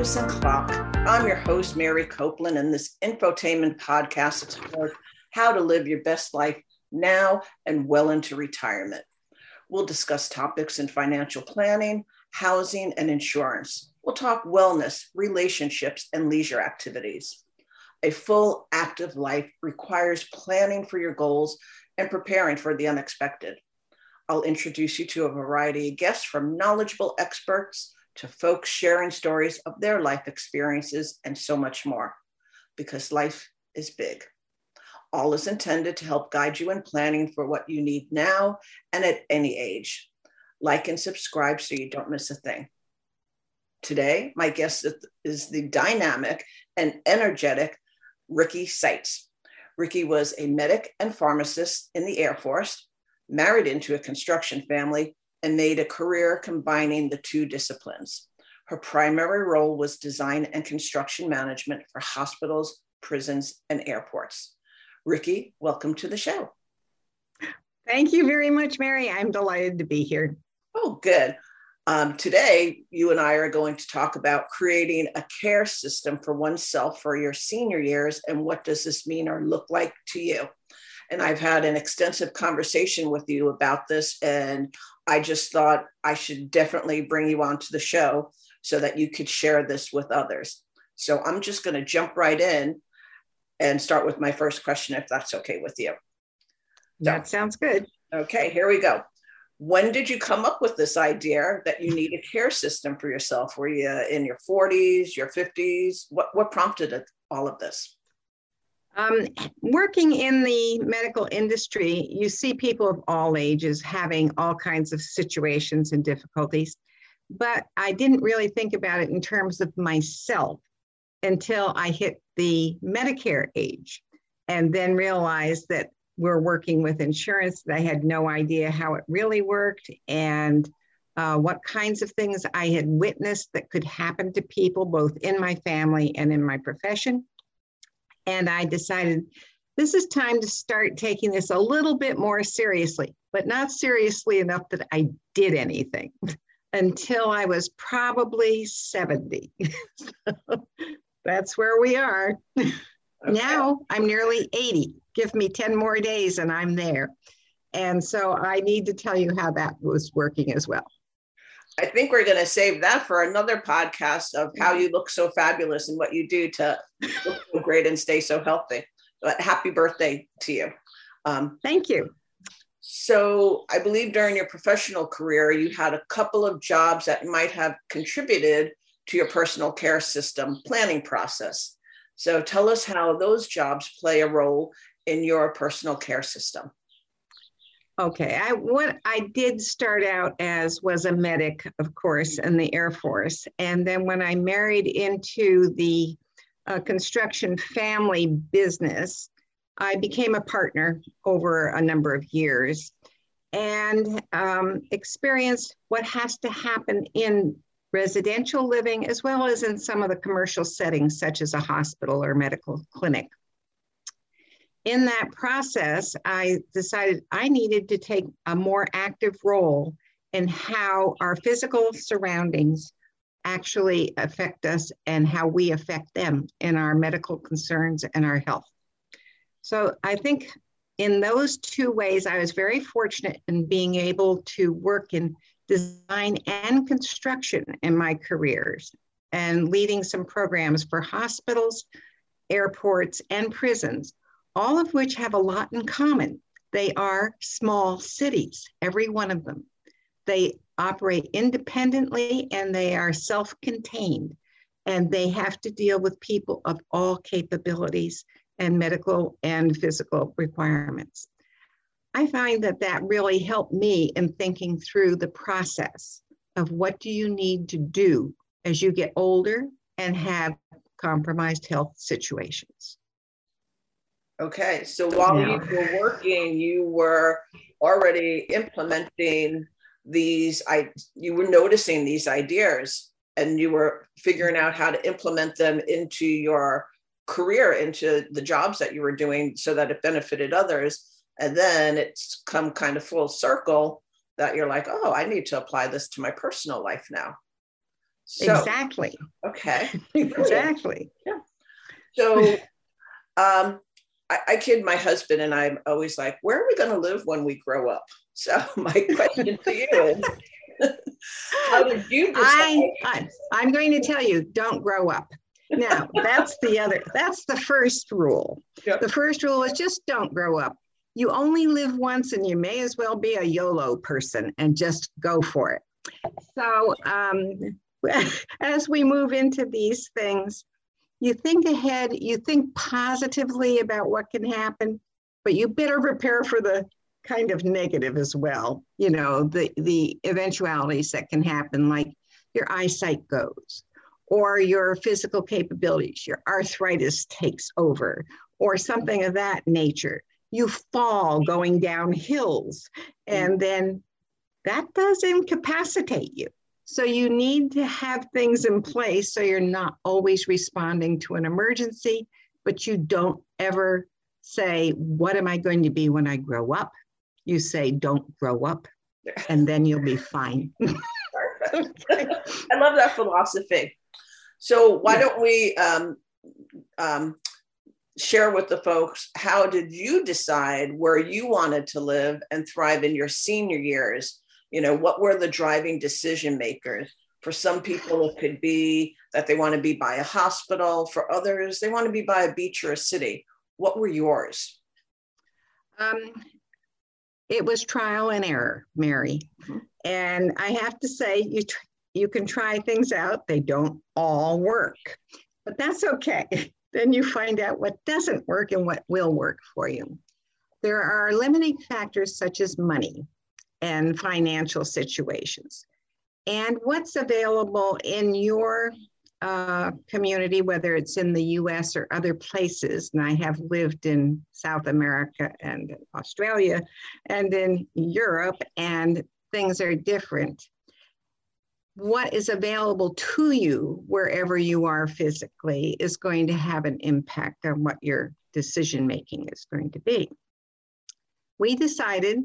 Purpose and Clock. I'm your host, Mary Copeland, and this infotainment podcast explores how to live your best life now and well into retirement. We'll discuss topics in financial planning, housing, and insurance. We'll talk wellness, relationships, and leisure activities. A full, active life requires planning for your goals and preparing for the unexpected. I'll introduce you to a variety of guests from knowledgeable experts to folks sharing stories of their life experiences and so much more, because life is big. All is intended to help guide you in planning for what you need now and at any age. Like and subscribe so you don't miss a thing. Today, my guest is the dynamic and energetic Ricky Seitz. Ricky was a medic and pharmacist in the Air Force, married into a construction family, and made a career combining the two disciplines. Her primary role was design and construction management for hospitals, prisons, and airports. Ricky, welcome to the show. Thank you very much, Mary. I'm delighted to be here. Oh, good. Um, today, you and I are going to talk about creating a care system for oneself for your senior years and what does this mean or look like to you. And I've had an extensive conversation with you about this, and I just thought I should definitely bring you onto the show so that you could share this with others. So I'm just going to jump right in and start with my first question, if that's okay with you. That sounds good. Okay, here we go. When did you come up with this idea that you need a care system for yourself? Were you in your 40s, your 50s? What, what prompted all of this? Um, working in the medical industry, you see people of all ages having all kinds of situations and difficulties, but I didn't really think about it in terms of myself until I hit the Medicare age and then realized that we're working with insurance that I had no idea how it really worked and uh, what kinds of things I had witnessed that could happen to people, both in my family and in my profession. And I decided this is time to start taking this a little bit more seriously, but not seriously enough that I did anything until I was probably 70. so that's where we are. Okay. Now I'm nearly 80. Give me 10 more days and I'm there. And so I need to tell you how that was working as well. I think we're going to save that for another podcast of how you look so fabulous and what you do to look so great and stay so healthy. But happy birthday to you. Um, Thank you. So, I believe during your professional career, you had a couple of jobs that might have contributed to your personal care system planning process. So, tell us how those jobs play a role in your personal care system. Okay, I what I did start out as was a medic, of course, in the Air Force, and then when I married into the uh, construction family business, I became a partner over a number of years, and um, experienced what has to happen in residential living as well as in some of the commercial settings, such as a hospital or medical clinic in that process, I decided I needed to take a more active role in how our physical surroundings actually affect us and how we affect them in our medical concerns and our health. So I think in those two ways, I was very fortunate in being able to work in design and construction in my careers and leading some programs for hospitals, airports, and prisons all of which have a lot in common. They are small cities, every one of them. They operate independently and they are self contained, and they have to deal with people of all capabilities and medical and physical requirements. I find that that really helped me in thinking through the process of what do you need to do as you get older and have compromised health situations. Okay, so while yeah. you were working, you were already implementing these. I you were noticing these ideas, and you were figuring out how to implement them into your career, into the jobs that you were doing, so that it benefited others. And then it's come kind of full circle that you're like, oh, I need to apply this to my personal life now. So, exactly. Okay. exactly. Yeah. So, um, I, I kid my husband, and I'm always like, "Where are we going to live when we grow up?" So, my question to you is. How did you decide? I, I, I'm going to tell you, don't grow up. Now, that's the other, that's the first rule. Yep. The first rule is just don't grow up. You only live once and you may as well be a YOLO person and just go for it. So, um, as we move into these things, you think ahead, you think positively about what can happen, but you better prepare for the kind of negative as well. You know, the, the eventualities that can happen, like your eyesight goes, or your physical capabilities, your arthritis takes over, or something of that nature. You fall going down hills, and then that does incapacitate you. So you need to have things in place so you're not always responding to an emergency, but you don't ever say, What am I going to be when I grow up? You say, Don't grow up, and then you'll be fine. I love that philosophy. So why don't we um, um, share with the folks how did you decide where you wanted to live and thrive in your senior years? You know, what were the driving decision makers? For some people, it could be that they want to be by a hospital. For others, they want to be by a beach or a city. What were yours? Um, it was trial and error, Mary. Mm-hmm. And I have to say, you tr- you can try things out, they don't all work, but that's okay. then you find out what doesn't work and what will work for you. There are limiting factors such as money and financial situations. And what's available in your uh, community, whether it's in the US or other places, and I have lived in South America and Australia and in Europe, and things are different what is available to you wherever you are physically is going to have an impact on what your decision making is going to be. We decided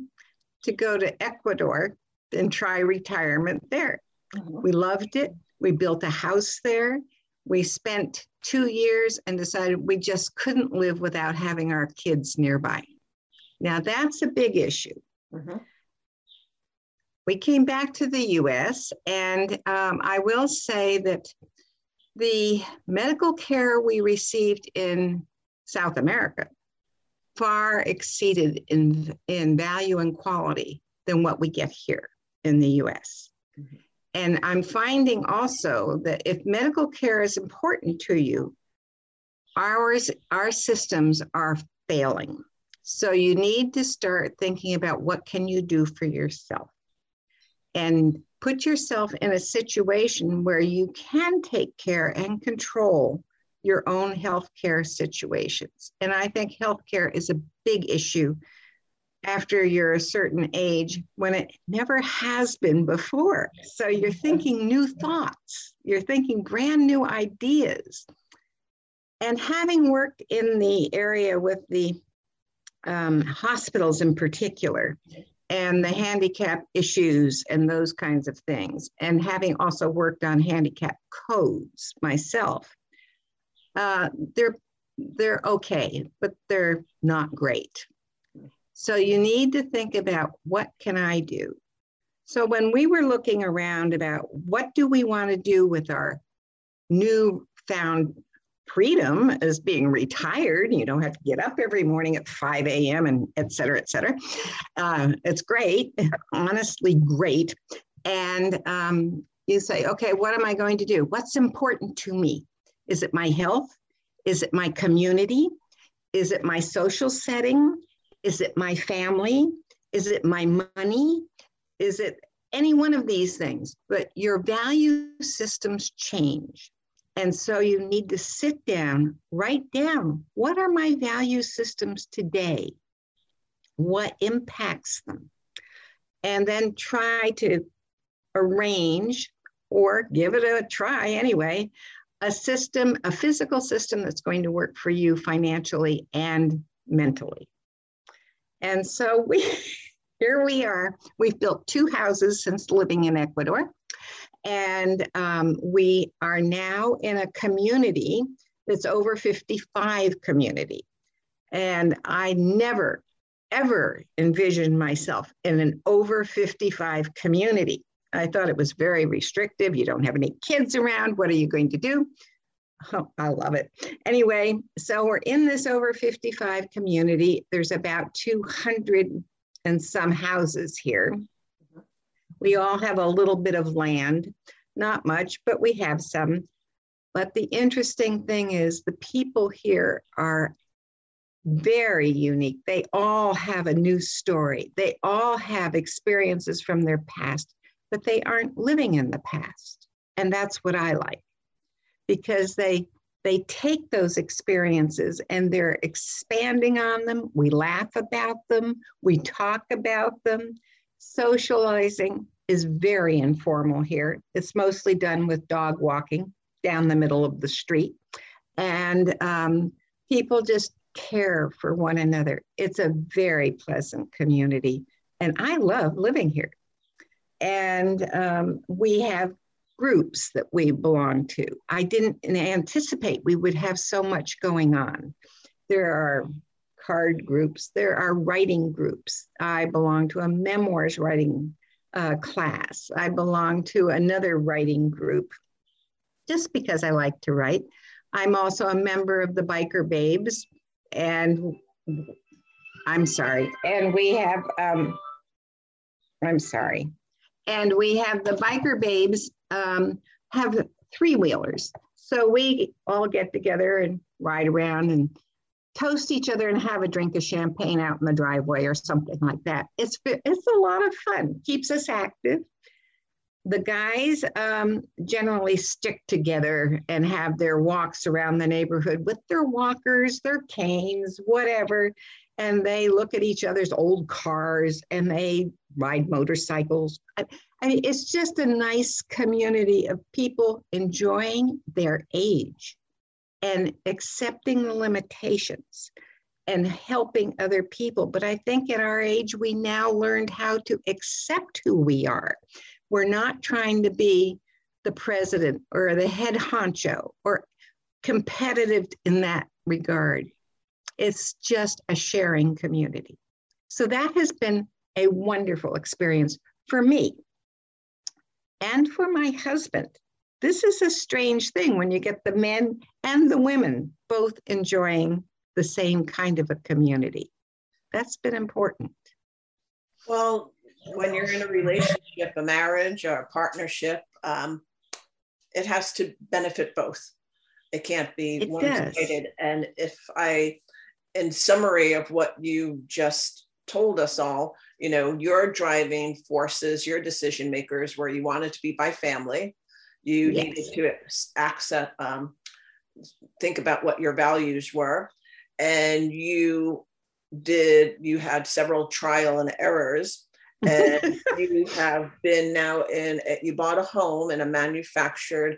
to go to Ecuador and try retirement there. Mm-hmm. We loved it. We built a house there. We spent two years and decided we just couldn't live without having our kids nearby. Now, that's a big issue. Mm-hmm we came back to the US, and um, I will say that the medical care we received in South America far exceeded in, in value and quality than what we get here in the US. Mm-hmm. And I'm finding also that if medical care is important to you, ours, our systems are failing. So you need to start thinking about what can you do for yourself and put yourself in a situation where you can take care and control your own healthcare situations. And I think healthcare is a big issue after you're a certain age when it never has been before. So you're thinking new thoughts, you're thinking brand new ideas. And having worked in the area with the um, hospitals in particular, and the handicap issues and those kinds of things, and having also worked on handicap codes myself, uh, they're they're okay, but they're not great. So you need to think about what can I do. So when we were looking around about what do we want to do with our new found freedom as being retired. You don't have to get up every morning at 5 a.m. and et cetera, et cetera. Uh, it's great, honestly, great. And um, you say, okay, what am I going to do? What's important to me? Is it my health? Is it my community? Is it my social setting? Is it my family? Is it my money? Is it any one of these things? But your value systems change. And so you need to sit down, write down what are my value systems today? What impacts them? And then try to arrange or give it a try anyway, a system, a physical system that's going to work for you financially and mentally. And so we here we are. We've built two houses since living in Ecuador. And um, we are now in a community that's over 55 community. And I never, ever envisioned myself in an over 55 community. I thought it was very restrictive. You don't have any kids around. What are you going to do? Oh, I love it. Anyway, so we're in this over 55 community. There's about 200 and some houses here. Mm-hmm. We all have a little bit of land, not much, but we have some. But the interesting thing is the people here are very unique. They all have a new story. They all have experiences from their past, but they aren't living in the past. And that's what I like because they they take those experiences and they're expanding on them. We laugh about them, we talk about them. Socializing is very informal here. It's mostly done with dog walking down the middle of the street. And um, people just care for one another. It's a very pleasant community. And I love living here. And um, we have groups that we belong to. I didn't anticipate we would have so much going on. There are card groups, there are writing groups. I belong to a memoirs writing uh, class. I belong to another writing group just because I like to write. I'm also a member of the Biker Babes, and I'm sorry. And we have, um, I'm sorry. And we have the Biker Babes um, have three wheelers. So we all get together and ride around and toast each other and have a drink of champagne out in the driveway or something like that. It's it's a lot of fun. Keeps us active. The guys um, generally stick together and have their walks around the neighborhood with their walkers, their canes, whatever, and they look at each other's old cars and they ride motorcycles. I, I mean, it's just a nice community of people enjoying their age and accepting the limitations and helping other people. But I think at our age, we now learned how to accept who we are. We're not trying to be the president or the head honcho or competitive in that regard. It's just a sharing community. So that has been a wonderful experience for me and for my husband. This is a strange thing when you get the men and the women both enjoying the same kind of a community. That's been important. Well, when you're in a relationship, a marriage, or a partnership, um, it has to benefit both. It can't be one-sided. And if I, in summary of what you just told us all, you know, your driving forces, your decision makers, where you wanted to be by family, you yes. needed to access, um, think about what your values were, and you did. You had several trial and errors, and you have been now in. You bought a home in a manufactured,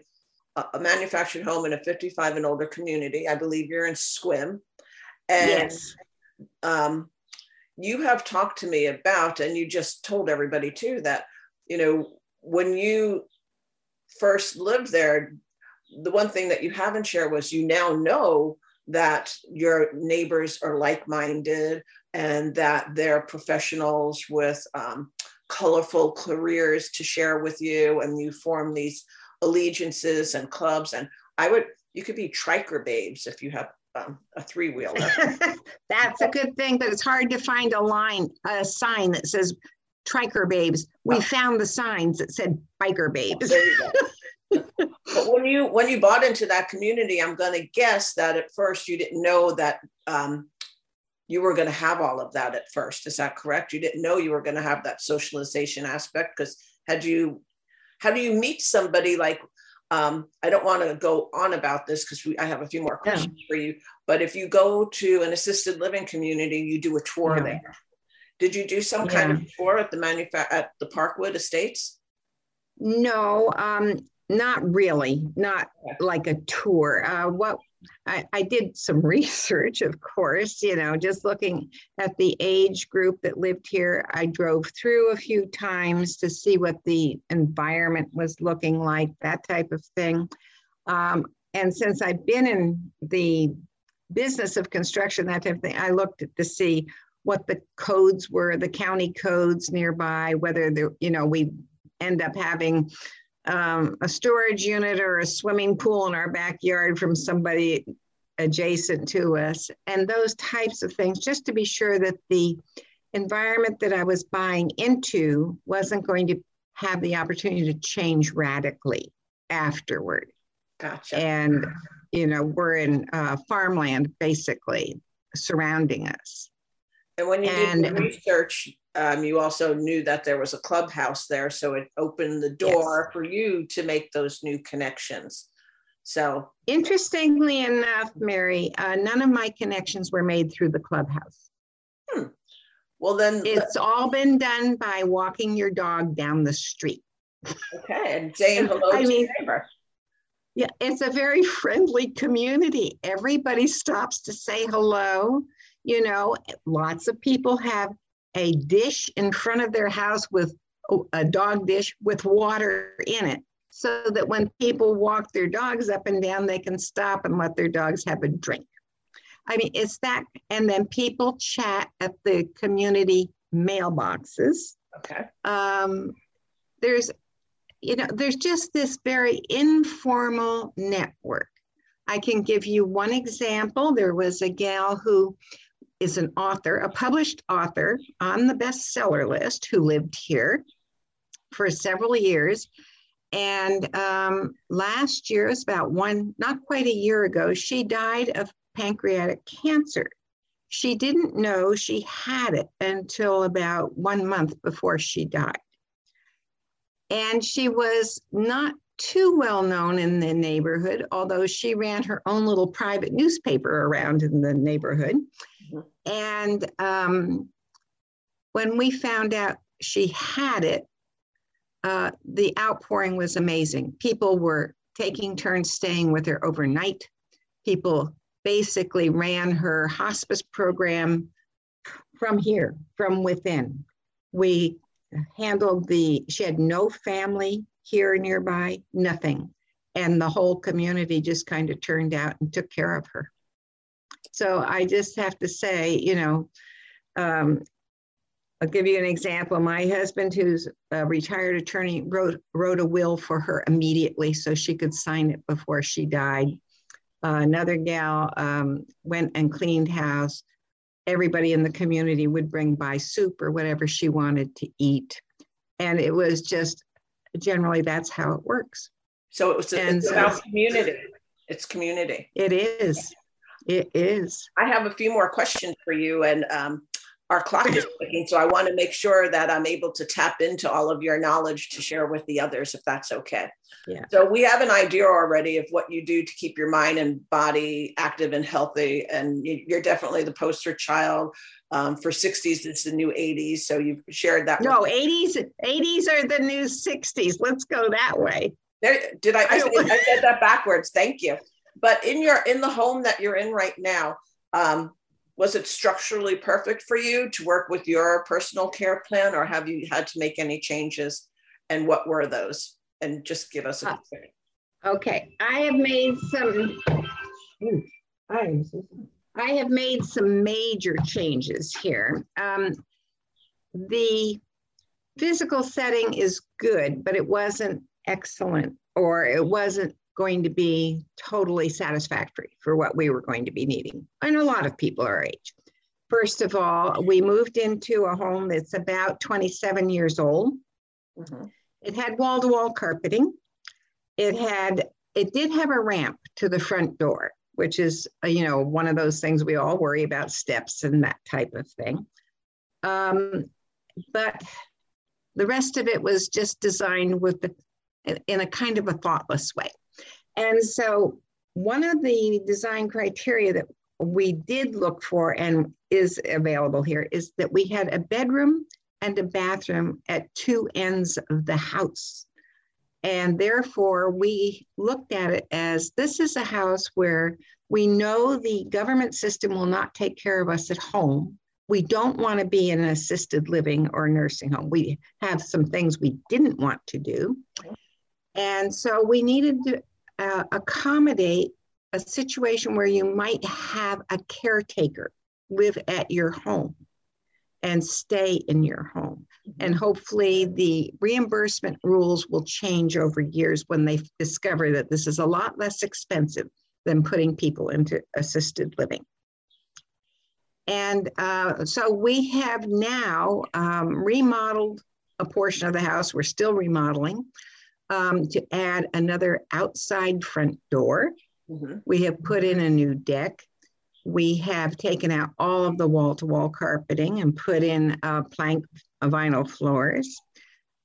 a manufactured home in a 55 and older community. I believe you're in Sequim, and. Yes. Um, you have talked to me about, and you just told everybody too, that, you know, when you first lived there, the one thing that you haven't shared was you now know that your neighbors are like minded and that they're professionals with um, colorful careers to share with you, and you form these allegiances and clubs. And I would, you could be triker babes if you have um, a three wheeler. That's a good thing, but it's hard to find a line, a sign that says Triker Babes. We oh. found the signs that said Biker Babes. but when you when you bought into that community, I'm going to guess that at first you didn't know that um, you were going to have all of that at first. Is that correct? You didn't know you were going to have that socialization aspect because had you how do you meet somebody like um, I don't want to go on about this because I have a few more questions yeah. for you. But if you go to an assisted living community, you do a tour yeah. there. Did you do some yeah. kind of tour at the manufa- at the Parkwood Estates? No, um, not really. Not like a tour. Uh, what I, I did some research, of course, you know, just looking at the age group that lived here. I drove through a few times to see what the environment was looking like, that type of thing. Um, and since I've been in the business of construction, that type of thing, I looked to see what the codes were, the county codes nearby, whether the, you know, we end up having um, a storage unit or a swimming pool in our backyard from somebody adjacent to us, and those types of things, just to be sure that the environment that I was buying into wasn't going to have the opportunity to change radically afterward. Gotcha. And, you know, we're in uh, farmland basically surrounding us. And when you and, did the research, um, you also knew that there was a clubhouse there, so it opened the door yes. for you to make those new connections. So, interestingly enough, Mary, uh, none of my connections were made through the clubhouse. Hmm. Well, then it's all been done by walking your dog down the street. Okay, and saying hello I to mean, neighbor. Yeah, it's a very friendly community. Everybody stops to say hello. You know, lots of people have a dish in front of their house with a dog dish with water in it so that when people walk their dogs up and down, they can stop and let their dogs have a drink. I mean, it's that, and then people chat at the community mailboxes. Okay. Um, there's, you know, there's just this very informal network. I can give you one example. There was a gal who is an author, a published author on the bestseller list who lived here for several years. And um, last year, it was about one, not quite a year ago, she died of pancreatic cancer. She didn't know she had it until about one month before she died. And she was not too well known in the neighborhood, although she ran her own little private newspaper around in the neighborhood. And um, when we found out she had it, uh, the outpouring was amazing. People were taking turns staying with her overnight. People basically ran her hospice program from here, from within. We handled the, she had no family here nearby, nothing. And the whole community just kind of turned out and took care of her. So I just have to say, you know, um, I'll give you an example. My husband, who's a retired attorney, wrote, wrote a will for her immediately so she could sign it before she died. Uh, another gal um, went and cleaned house. Everybody in the community would bring by soup or whatever she wanted to eat. And it was just generally that's how it works. So it was and it's so, about community. It's community. It is. It is. I have a few more questions for you, and um, our clock is ticking, so I want to make sure that I'm able to tap into all of your knowledge to share with the others, if that's okay. Yeah. So we have an idea already of what you do to keep your mind and body active and healthy, and you're definitely the poster child um, for 60s. It's the new 80s, so you've shared that. No, 80s. 80s are the new 60s. Let's go that way. There, did I? I, I said that backwards. Thank you. But in your in the home that you're in right now, um, was it structurally perfect for you to work with your personal care plan, or have you had to make any changes? And what were those? And just give us a uh, Okay, I have made some. I have made some major changes here. Um, the physical setting is good, but it wasn't excellent, or it wasn't going to be totally satisfactory for what we were going to be needing. And a lot of people our age. First of all, we moved into a home that's about 27 years old. Mm-hmm. It had wall to wall carpeting. It had, it did have a ramp to the front door, which is, uh, you know, one of those things we all worry about steps and that type of thing. Um, but the rest of it was just designed with the, in a kind of a thoughtless way. And so one of the design criteria that we did look for and is available here is that we had a bedroom and a bathroom at two ends of the house. And therefore, we looked at it as this is a house where We know the government system will not take care of us at home. We don't want to be in an assisted living or nursing home. We have some things we didn't want to do. And so we needed to uh, accommodate a situation where you might have a caretaker live at your home and stay in your home. Mm-hmm. And hopefully, the reimbursement rules will change over years when they discover that this is a lot less expensive than putting people into assisted living. And uh, so we have now um, remodeled a portion of the house. We're still remodeling um, to add another outside front door. Mm-hmm. We have put in a new deck. We have taken out all of the wall to wall carpeting and put in uh, plank uh, vinyl floors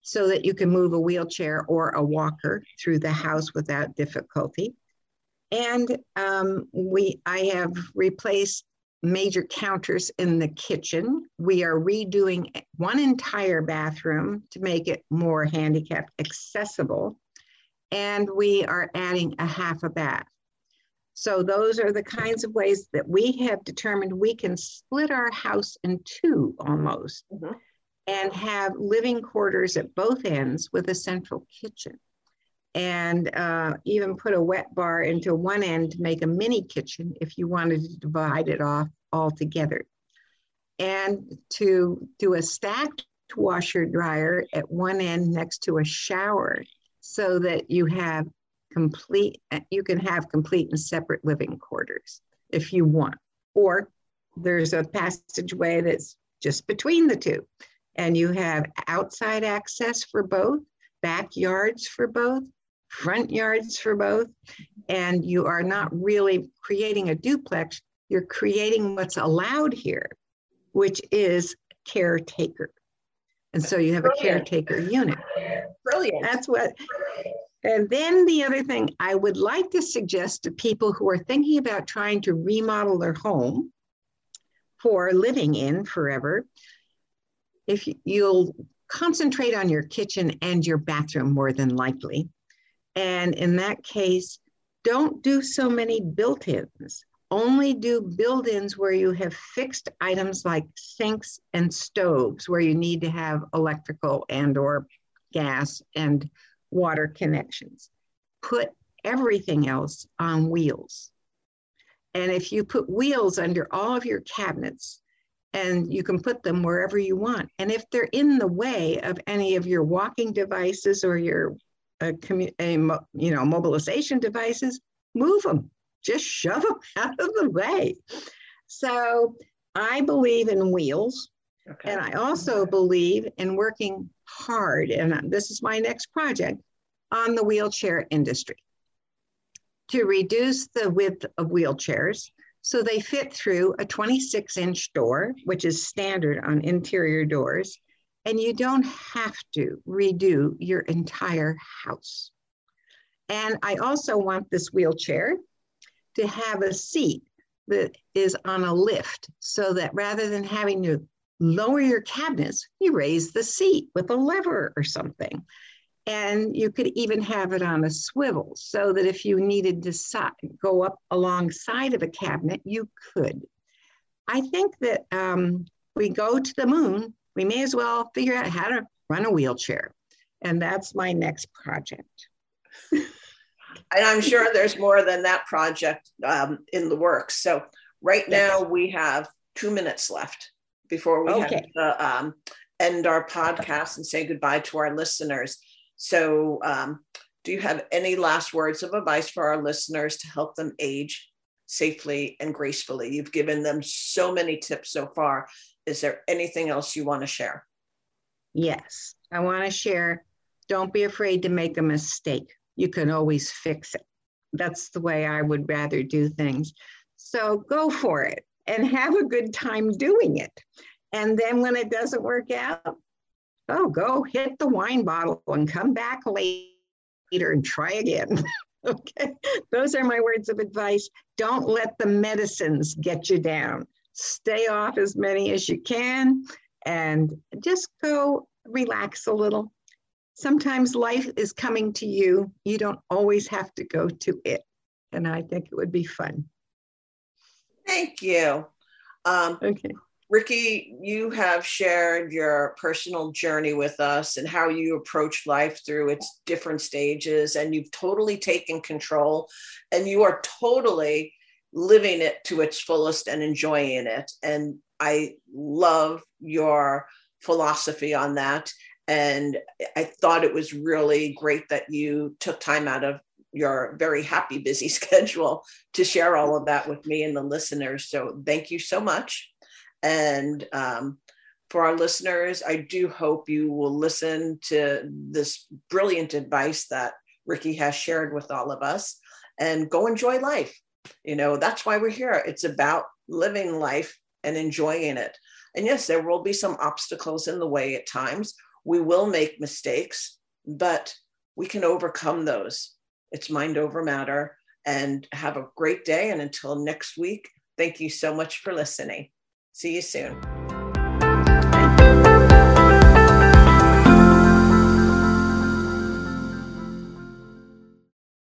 so that you can move a wheelchair or a walker through the house without difficulty. And um, we, I have replaced major counters in the kitchen. We are redoing one entire bathroom to make it more handicap accessible. And we are adding a half a bath. So those are the kinds of ways that we have determined we can split our house in two almost mm-hmm. and have living quarters at both ends with a central kitchen and uh, even put a wet bar into one end to make a mini kitchen if you wanted to divide it off altogether. And to do a stacked washer dryer at one end next to a shower so that you have complete, you can have complete and separate living quarters if you want. Or there's a passageway that's just between the two. And you have outside access for both, backyards for both, front yards for both, and you are not really creating a duplex, you're creating what's allowed here, which is caretaker. And so you have Brilliant. a caretaker unit. Brilliant. That's what. And then the other thing I would like to suggest to people who are thinking about trying to remodel their home for living in forever, if you'll concentrate on your kitchen and your bathroom more than likely, and in that case, don't do so many built ins. Only do build ins where you have fixed items like sinks and stoves, where you need to have electrical and or gas and water connections. Put everything else on wheels. And if you put wheels under all of your cabinets, and you can put them wherever you want. And if they're in the way of any of your walking devices or your a, a you know mobilization devices, move them. Just shove them out of the way. So I believe in wheels. Okay. And I also believe in working hard, and this is my next project, on the wheelchair industry to reduce the width of wheelchairs so they fit through a 26 inch door, which is standard on interior doors, and you don't have to redo your entire house. And I also want this wheelchair to have a seat that is on a lift so that rather than having to lower your cabinets, you raise the seat with a lever or something. And you could even have it on a swivel so that if you needed to go up alongside of a cabinet, you could. I think that um, we go to the moon we may as well figure out how to run a wheelchair. And that's my next project. and I'm sure there's more than that project um, in the works. So right now we have two minutes left before we okay. have to um, end our podcast and say goodbye to our listeners. So um, do you have any last words of advice for our listeners to help them age safely and gracefully? You've given them so many tips so far is there anything else you want to share? Yes, I want to share. Don't be afraid to make a mistake. You can always fix it. That's the way I would rather do things. So go for it and have a good time doing it. And then when it doesn't work out, oh, go hit the wine bottle and come back later and try again. okay, those are my words of advice. Don't let the medicines get you down stay off as many as you can and just go relax a little. Sometimes life is coming to you. You don't always have to go to it. And I think it would be fun. Thank you. Um, okay. Ricky, you have shared your personal journey with us and how you approach life through its different stages, and you've totally taken control and you are totally living it to its fullest and enjoying it. And I love your philosophy on that. And I thought it was really great that you took time out of your very happy, busy schedule to share all of that with me and the listeners. So thank you so much. And um, for our listeners, I do hope you will listen to this brilliant advice that Ricky has shared with all of us and go enjoy life. You know, that's why we're here. It's about living life and enjoying it. And yes, there will be some obstacles in the way at times. We will make mistakes, but we can overcome those. It's mind over matter. And have a great day. And until next week, thank you so much for listening. See you soon.